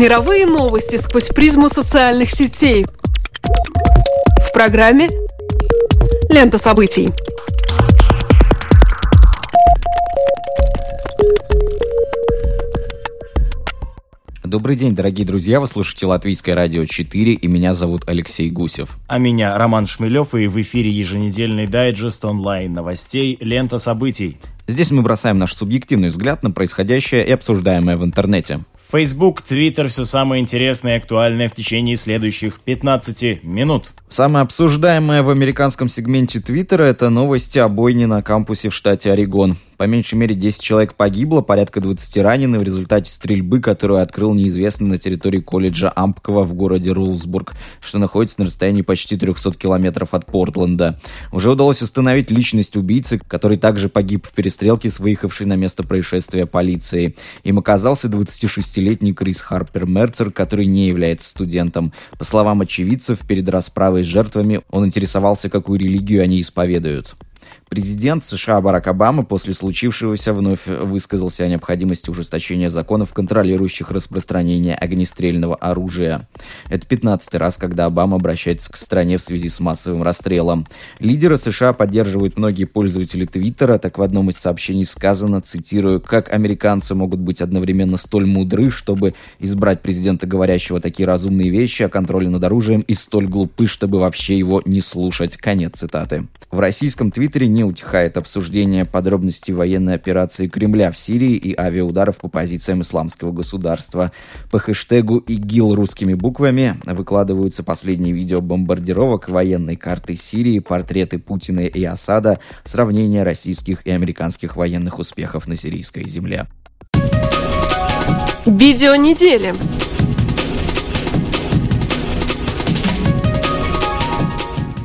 Мировые новости сквозь призму социальных сетей. В программе «Лента событий». Добрый день, дорогие друзья. Вы слушаете Латвийское радио 4, и меня зовут Алексей Гусев. А меня Роман Шмелев, и в эфире еженедельный дайджест онлайн новостей «Лента событий». Здесь мы бросаем наш субъективный взгляд на происходящее и обсуждаемое в интернете. Facebook, Twitter, все самое интересное и актуальное в течение следующих 15 минут. Самое обсуждаемое в американском сегменте Твиттера – это новости о бойне на кампусе в штате Орегон. По меньшей мере 10 человек погибло, порядка 20 ранены в результате стрельбы, которую открыл неизвестный на территории колледжа Ампкова в городе Рулсбург, что находится на расстоянии почти 300 километров от Портленда. Уже удалось установить личность убийцы, который также погиб в перестрелке с выехавшей на место происшествия полицией. Им оказался 26-летний Крис Харпер Мерцер, который не является студентом. По словам очевидцев, перед расправой с жертвами он интересовался, какую религию они исповедуют. Президент США Барак Обама после случившегося вновь высказался о необходимости ужесточения законов, контролирующих распространение огнестрельного оружия. Это 15 раз, когда Обама обращается к стране в связи с массовым расстрелом. Лидеры США поддерживают многие пользователи Твиттера, так в одном из сообщений сказано, цитирую, «как американцы могут быть одновременно столь мудры, чтобы избрать президента, говорящего такие разумные вещи о контроле над оружием, и столь глупы, чтобы вообще его не слушать». Конец цитаты. В российском Твиттере не утихает обсуждение подробностей военной операции Кремля в Сирии и авиаударов по позициям исламского государства. По хэштегу «ИГИЛ» русскими буквами выкладываются последние видео бомбардировок, военной карты Сирии, портреты Путина и Асада, сравнение российских и американских военных успехов на сирийской земле. Видео недели.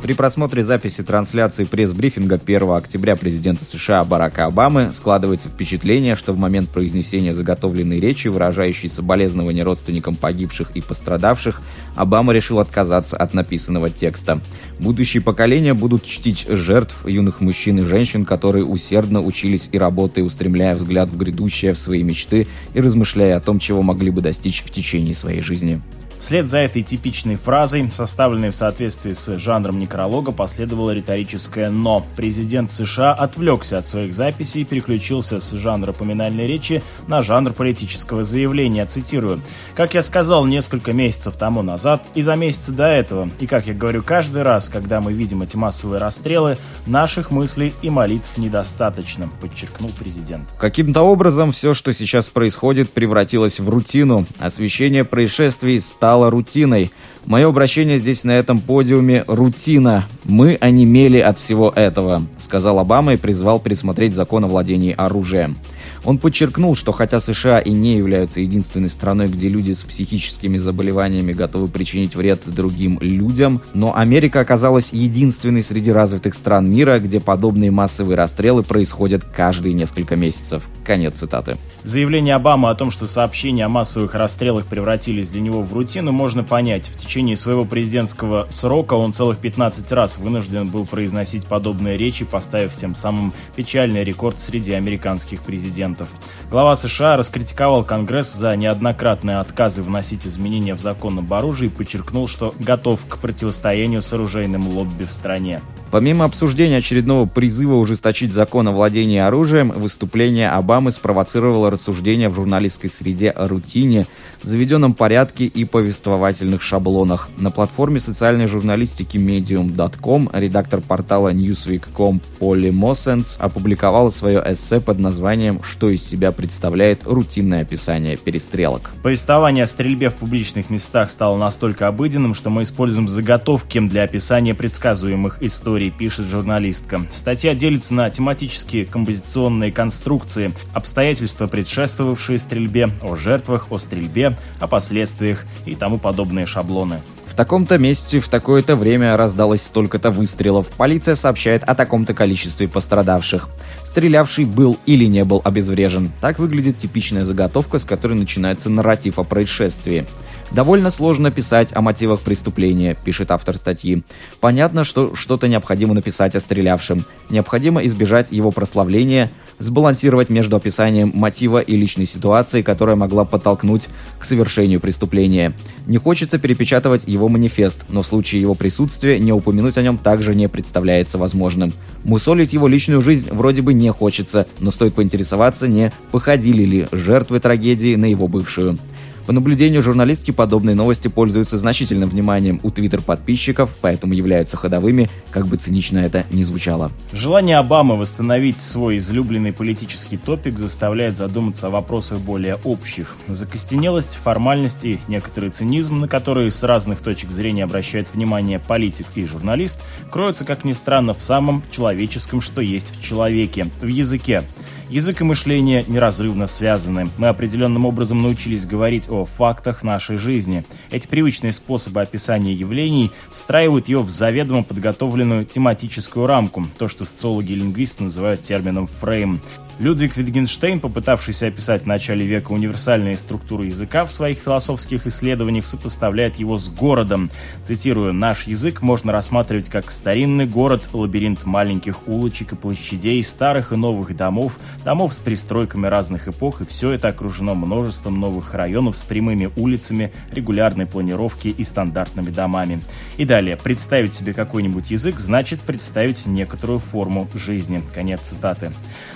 При просмотре записи трансляции пресс-брифинга 1 октября президента США Барака Обамы складывается впечатление, что в момент произнесения заготовленной речи, выражающей соболезнования родственникам погибших и пострадавших, Обама решил отказаться от написанного текста. Будущие поколения будут чтить жертв юных мужчин и женщин, которые усердно учились и работая, устремляя взгляд в грядущее, в свои мечты и размышляя о том, чего могли бы достичь в течение своей жизни. Вслед за этой типичной фразой, составленной в соответствии с жанром некролога, последовало риторическое «но». Президент США отвлекся от своих записей и переключился с жанра поминальной речи на жанр политического заявления. Цитирую. «Как я сказал несколько месяцев тому назад и за месяцы до этого, и как я говорю каждый раз, когда мы видим эти массовые расстрелы, наших мыслей и молитв недостаточно», подчеркнул президент. Каким-то образом все, что сейчас происходит, превратилось в рутину. Освещение происшествий стало стало рутиной. Мое обращение здесь на этом подиуме – рутина. Мы онемели от всего этого, сказал Обама и призвал пересмотреть закон о владении оружием. Он подчеркнул, что хотя США и не являются единственной страной, где люди с психическими заболеваниями готовы причинить вред другим людям, но Америка оказалась единственной среди развитых стран мира, где подобные массовые расстрелы происходят каждые несколько месяцев. Конец цитаты. Заявление Обамы о том, что сообщения о массовых расстрелах превратились для него в рутину, можно понять. В течение своего президентского срока он целых 15 раз вынужден был произносить подобные речи, поставив тем самым печальный рекорд среди американских президентов президентов. Глава США раскритиковал Конгресс за неоднократные отказы вносить изменения в закон об оружии и подчеркнул, что готов к противостоянию с оружейным лобби в стране. Помимо обсуждения очередного призыва ужесточить закон о владении оружием, выступление Обамы спровоцировало рассуждения в журналистской среде о рутине, заведенном порядке и повествовательных шаблонах. На платформе социальной журналистики medium.com редактор портала newsweek.com Полли Моссенс опубликовала свое эссе под названием «Что из себя представляет рутинное описание перестрелок». Повествование о стрельбе в публичных местах стало настолько обыденным, что мы используем заготовки для описания предсказуемых историй пишет журналистка. Статья делится на тематические композиционные конструкции, обстоятельства, предшествовавшие стрельбе, о жертвах, о стрельбе, о последствиях и тому подобные шаблоны. В таком-то месте в такое-то время раздалось столько-то выстрелов. Полиция сообщает о таком-то количестве пострадавших. Стрелявший был или не был обезврежен. Так выглядит типичная заготовка, с которой начинается нарратив о происшествии. Довольно сложно писать о мотивах преступления, пишет автор статьи. Понятно, что что-то необходимо написать о стрелявшем. Необходимо избежать его прославления, сбалансировать между описанием мотива и личной ситуации, которая могла подтолкнуть к совершению преступления. Не хочется перепечатывать его манифест, но в случае его присутствия не упомянуть о нем также не представляется возможным. Мусолить его личную жизнь вроде бы не хочется, но стоит поинтересоваться, не походили ли жертвы трагедии на его бывшую. По наблюдению журналистки подобные новости пользуются значительным вниманием у твиттер-подписчиков, поэтому являются ходовыми, как бы цинично это ни звучало. Желание Обамы восстановить свой излюбленный политический топик заставляет задуматься о вопросах более общих. Закостенелость, формальность и некоторый цинизм, на которые с разных точек зрения обращают внимание политик и журналист, кроются, как ни странно, в самом человеческом, что есть в человеке, в языке. Язык и мышление неразрывно связаны. Мы определенным образом научились говорить о фактах нашей жизни. Эти привычные способы описания явлений встраивают ее в заведомо подготовленную тематическую рамку, то, что социологи и лингвисты называют термином «фрейм». Людвиг Витгенштейн, попытавшийся описать в начале века универсальные структуры языка в своих философских исследованиях, сопоставляет его с городом. Цитирую, «Наш язык можно рассматривать как старинный город, лабиринт маленьких улочек и площадей, старых и новых домов, домов с пристройками разных эпох, и все это окружено множеством новых районов с прямыми улицами, регулярной планировки и стандартными домами». И далее, представить себе какой-нибудь язык значит представить некоторую форму жизни. Конец цитаты.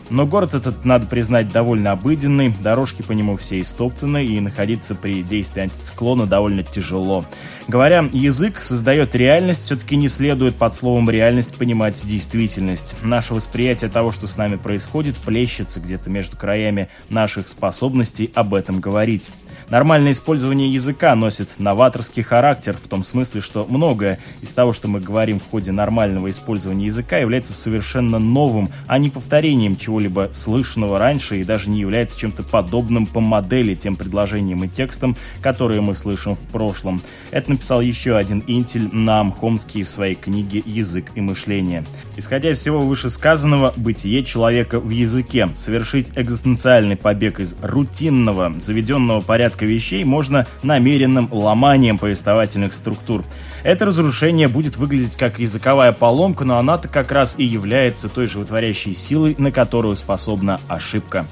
Но город этот, надо признать, довольно обыденный, дорожки по нему все истоптаны, и находиться при действии антициклона довольно тяжело. Говоря, язык создает реальность, все-таки не следует под словом «реальность» понимать действительность. Наше восприятие того, что с нами происходит, плещется где-то между краями наших способностей об этом говорить. Нормальное использование языка носит новаторский характер в том смысле, что многое из того, что мы говорим в ходе нормального использования языка, является совершенно новым, а не повторением чего-либо слышанного раньше и даже не является чем-то подобным по модели тем предложениям и текстам, которые мы слышим в прошлом. Это написал еще один интель Нам Хомский в своей книге «Язык и мышление». Исходя из всего вышесказанного, бытие человека в языке, совершить экзистенциальный побег из рутинного, заведенного порядка вещей можно намеренным ломанием повествовательных структур. Это разрушение будет выглядеть как языковая поломка, но она-то как раз и является той животворящей силой, на которую способна ошибка.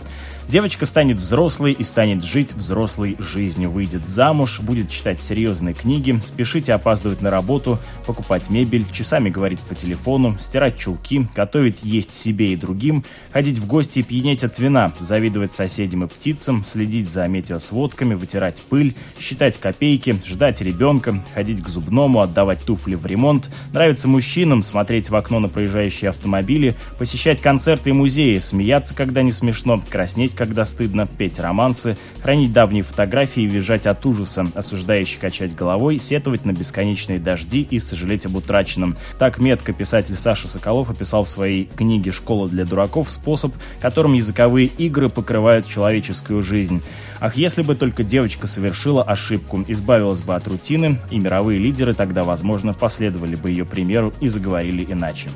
Девочка станет взрослой и станет жить взрослой жизнью, выйдет замуж, будет читать серьезные книги, спешить и опаздывать на работу, покупать мебель, часами говорить по телефону, стирать чулки, готовить есть себе и другим, ходить в гости и пьянеть от вина, завидовать соседям и птицам, следить за метеосводками, вытирать пыль, считать копейки, ждать ребенка, ходить к зубному, отдавать туфли в ремонт, нравится мужчинам, смотреть в окно на проезжающие автомобили, посещать концерты и музеи, смеяться, когда не смешно, краснеть, когда стыдно, петь романсы, хранить давние фотографии и визжать от ужаса, осуждающий качать головой, сетовать на бесконечные дожди и сожалеть об утраченном. Так метко писатель Саша Соколов описал в своей книге «Школа для дураков» способ, которым языковые игры покрывают человеческую жизнь. Ах, если бы только девочка совершила ошибку, избавилась бы от рутины, и мировые лидеры тогда, возможно, последовали бы ее примеру и заговорили иначе.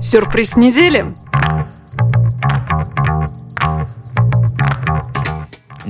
Сюрприз недели.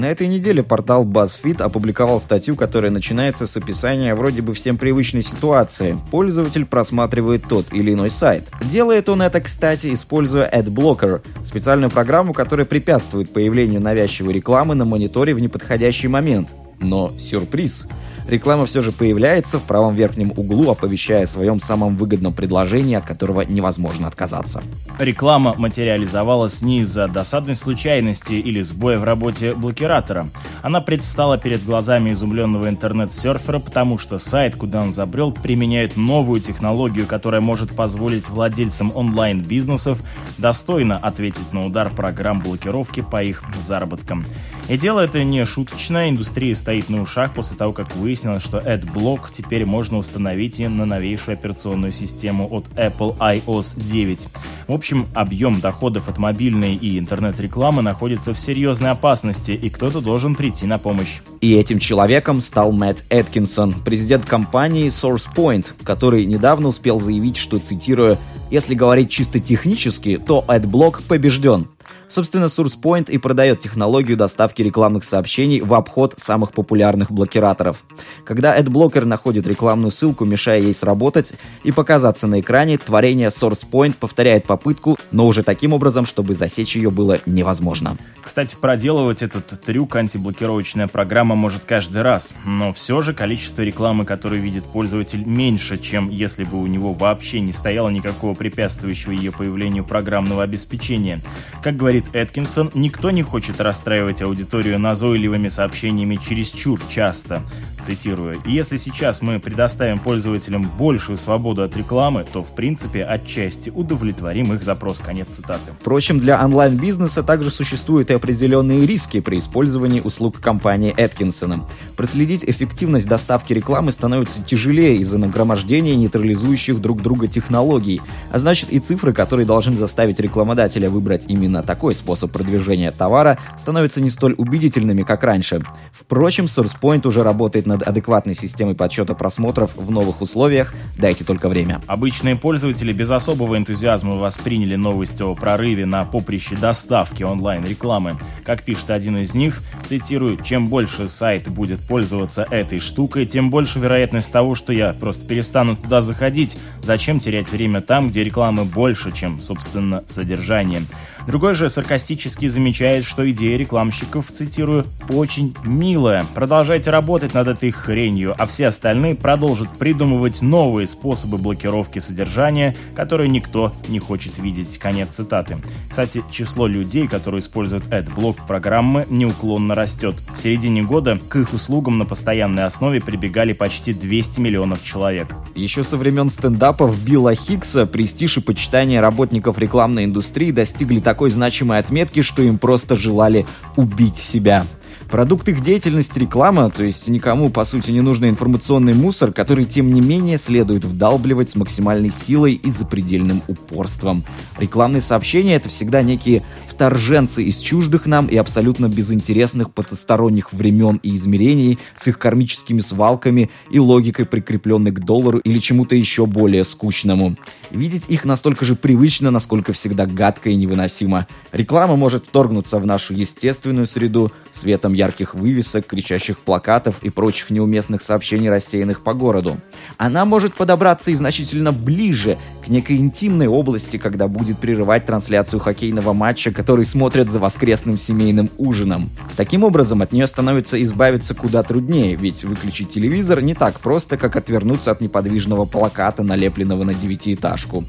На этой неделе портал BuzzFeed опубликовал статью, которая начинается с описания вроде бы всем привычной ситуации. Пользователь просматривает тот или иной сайт. Делает он это, кстати, используя AdBlocker, специальную программу, которая препятствует появлению навязчивой рекламы на мониторе в неподходящий момент. Но сюрприз! Реклама все же появляется в правом верхнем углу, оповещая о своем самом выгодном предложении, от которого невозможно отказаться. Реклама материализовалась не из-за досадной случайности или сбоя в работе блокиратора. Она предстала перед глазами изумленного интернет-серфера, потому что сайт, куда он забрел, применяет новую технологию, которая может позволить владельцам онлайн-бизнесов достойно ответить на удар программ блокировки по их заработкам. И дело это не шуточное, индустрия стоит на ушах после того, как выяснилось, что AdBlock теперь можно установить и на новейшую операционную систему от Apple iOS 9. В общем, объем доходов от мобильной и интернет-рекламы находится в серьезной опасности, и кто-то должен прийти на помощь. И этим человеком стал Мэтт Эткинсон, президент компании SourcePoint, который недавно успел заявить, что, цитирую, «Если говорить чисто технически, то AdBlock побежден. Собственно, SourcePoint и продает технологию доставки рекламных сообщений в обход самых популярных блокираторов. Когда AdBlocker находит рекламную ссылку, мешая ей сработать и показаться на экране, творение SourcePoint повторяет попытку, но уже таким образом, чтобы засечь ее было невозможно. Кстати, проделывать этот трюк антиблокировочная программа может каждый раз, но все же количество рекламы, которую видит пользователь, меньше, чем если бы у него вообще не стояло никакого препятствующего ее появлению программного обеспечения. Как говорит Эткинсон, никто не хочет расстраивать аудиторию назойливыми сообщениями чересчур часто. Цитирую, «И если сейчас мы предоставим пользователям большую свободу от рекламы, то в принципе отчасти удовлетворим их запрос». Конец цитаты. Впрочем, для онлайн-бизнеса также существуют и определенные риски при использовании услуг компании Эткинсона. Проследить эффективность доставки рекламы становится тяжелее из-за нагромождения нейтрализующих друг друга технологий, а значит и цифры, которые должны заставить рекламодателя выбрать именно такой способ продвижения товара, становятся не столь убедительными, как раньше. Впрочем, SourcePoint уже работает над адекватной системой подсчета просмотров в новых условиях, дайте только время. Обычные пользователи без особого энтузиазма восприняли новость о прорыве на поприще доставки онлайн-рекламы. Как пишет один из них, цитирую, «Чем больше сайт будет пользоваться этой штукой, тем больше вероятность того, что я просто перестану туда заходить. Зачем терять время там, где рекламы больше, чем, собственно, содержание?» Другой же саркастически замечает, что идея рекламщиков, цитирую, «очень милая. Продолжайте работать над этой хренью, а все остальные продолжат придумывать новые способы блокировки содержания, которые никто не хочет видеть». Конец цитаты. Кстати, число людей, которые используют AdBlock программы, неуклонно растет. В середине года к их услугам на постоянной основе прибегали почти 200 миллионов человек. Еще со времен стендапов Билла Хиггса престиж и почитание работников рекламной индустрии достигли такой значимой отметки, что им просто желали убить себя. Продукт их деятельности реклама, то есть никому, по сути, не нужный информационный мусор, который, тем не менее, следует вдалбливать с максимальной силой и запредельным упорством. Рекламные сообщения — это всегда некие вторженцы из чуждых нам и абсолютно безинтересных потусторонних времен и измерений с их кармическими свалками и логикой, прикрепленной к доллару или чему-то еще более скучному. Видеть их настолько же привычно, насколько всегда гадко и невыносимо. Реклама может вторгнуться в нашу естественную среду светом ярких вывесок, кричащих плакатов и прочих неуместных сообщений, рассеянных по городу. Она может подобраться и значительно ближе, к некой интимной области, когда будет прерывать трансляцию хоккейного матча, который смотрят за воскресным семейным ужином. Таким образом, от нее становится избавиться куда труднее, ведь выключить телевизор не так просто, как отвернуться от неподвижного плаката, налепленного на девятиэтажку.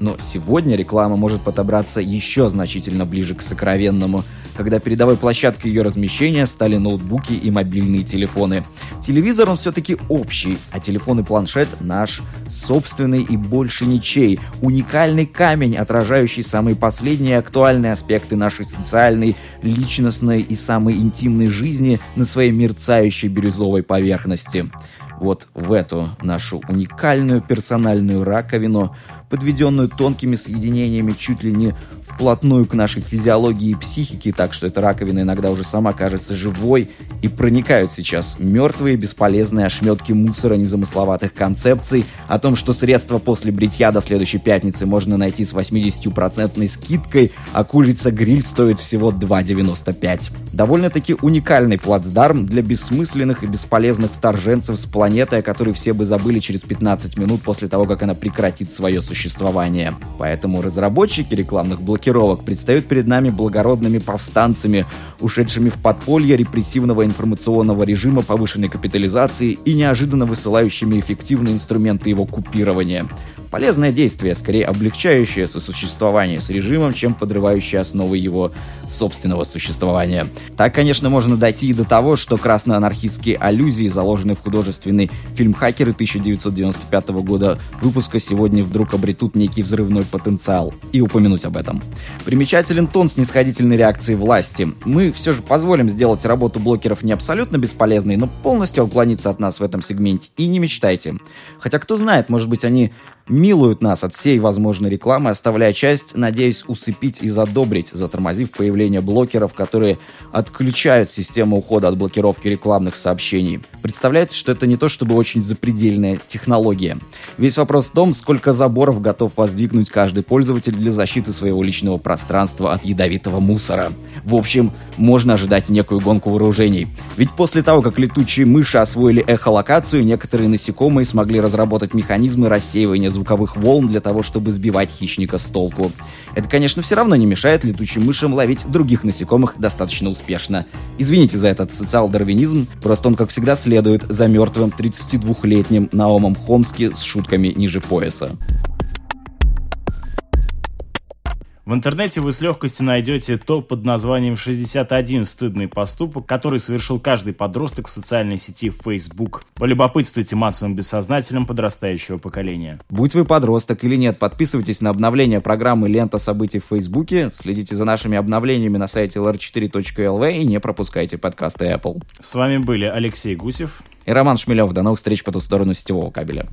Но сегодня реклама может подобраться еще значительно ближе к сокровенному, когда передовой площадкой ее размещения стали ноутбуки и мобильные телефоны. Телевизор он все-таки общий, а телефон и планшет наш собственный и больше ничей. Уникальный камень, отражающий самые последние актуальные аспекты нашей социальной, личностной и самой интимной жизни на своей мерцающей бирюзовой поверхности. Вот в эту нашу уникальную персональную раковину подведенную тонкими соединениями чуть ли не вплотную к нашей физиологии и психике, так что эта раковина иногда уже сама кажется живой, и проникают сейчас мертвые бесполезные ошметки мусора незамысловатых концепций о том, что средства после бритья до следующей пятницы можно найти с 80% скидкой, а курица-гриль стоит всего 2,95. Довольно-таки уникальный плацдарм для бессмысленных и бесполезных вторженцев с планеты, о которой все бы забыли через 15 минут после того, как она прекратит свое существование. Поэтому разработчики рекламных блокировок предстают перед нами благородными повстанцами, ушедшими в подполье репрессивного информационного режима повышенной капитализации и неожиданно высылающими эффективные инструменты его купирования. Полезное действие, скорее облегчающее сосуществование с режимом, чем подрывающее основы его собственного существования. Так, конечно, можно дойти и до того, что красно-анархистские аллюзии, заложенные в художественный фильм «Хакеры» 1995 года выпуска, сегодня вдруг обретут некий взрывной потенциал. И упомянуть об этом. Примечателен тон снисходительной реакции власти. Мы все же позволим сделать работу блокеров не абсолютно бесполезной, но полностью уклониться от нас в этом сегменте. И не мечтайте. Хотя, кто знает, может быть, они милуют нас от всей возможной рекламы, оставляя часть, надеясь усыпить и задобрить, затормозив появление блокеров, которые отключают систему ухода от блокировки рекламных сообщений. Представляется, что это не то чтобы очень запредельная технология. Весь вопрос в том, сколько заборов готов воздвигнуть каждый пользователь для защиты своего личного пространства от ядовитого мусора. В общем, можно ожидать некую гонку вооружений. Ведь после того, как летучие мыши освоили эхолокацию, некоторые насекомые смогли разработать механизмы рассеивания звуковых волн для того, чтобы сбивать хищника с толку. Это, конечно, все равно не мешает летучим мышам ловить других насекомых достаточно успешно. Извините за этот социал-дарвинизм, просто он, как всегда, следует за мертвым 32-летним Наомом Хомски с шутками ниже пояса. В интернете вы с легкостью найдете топ под названием «61 стыдный поступок», который совершил каждый подросток в социальной сети Facebook. Полюбопытствуйте массовым бессознательным подрастающего поколения. Будь вы подросток или нет, подписывайтесь на обновление программы «Лента событий» в Фейсбуке, следите за нашими обновлениями на сайте lr4.lv и не пропускайте подкасты Apple. С вами были Алексей Гусев и Роман Шмелев. До новых встреч по ту сторону сетевого кабеля.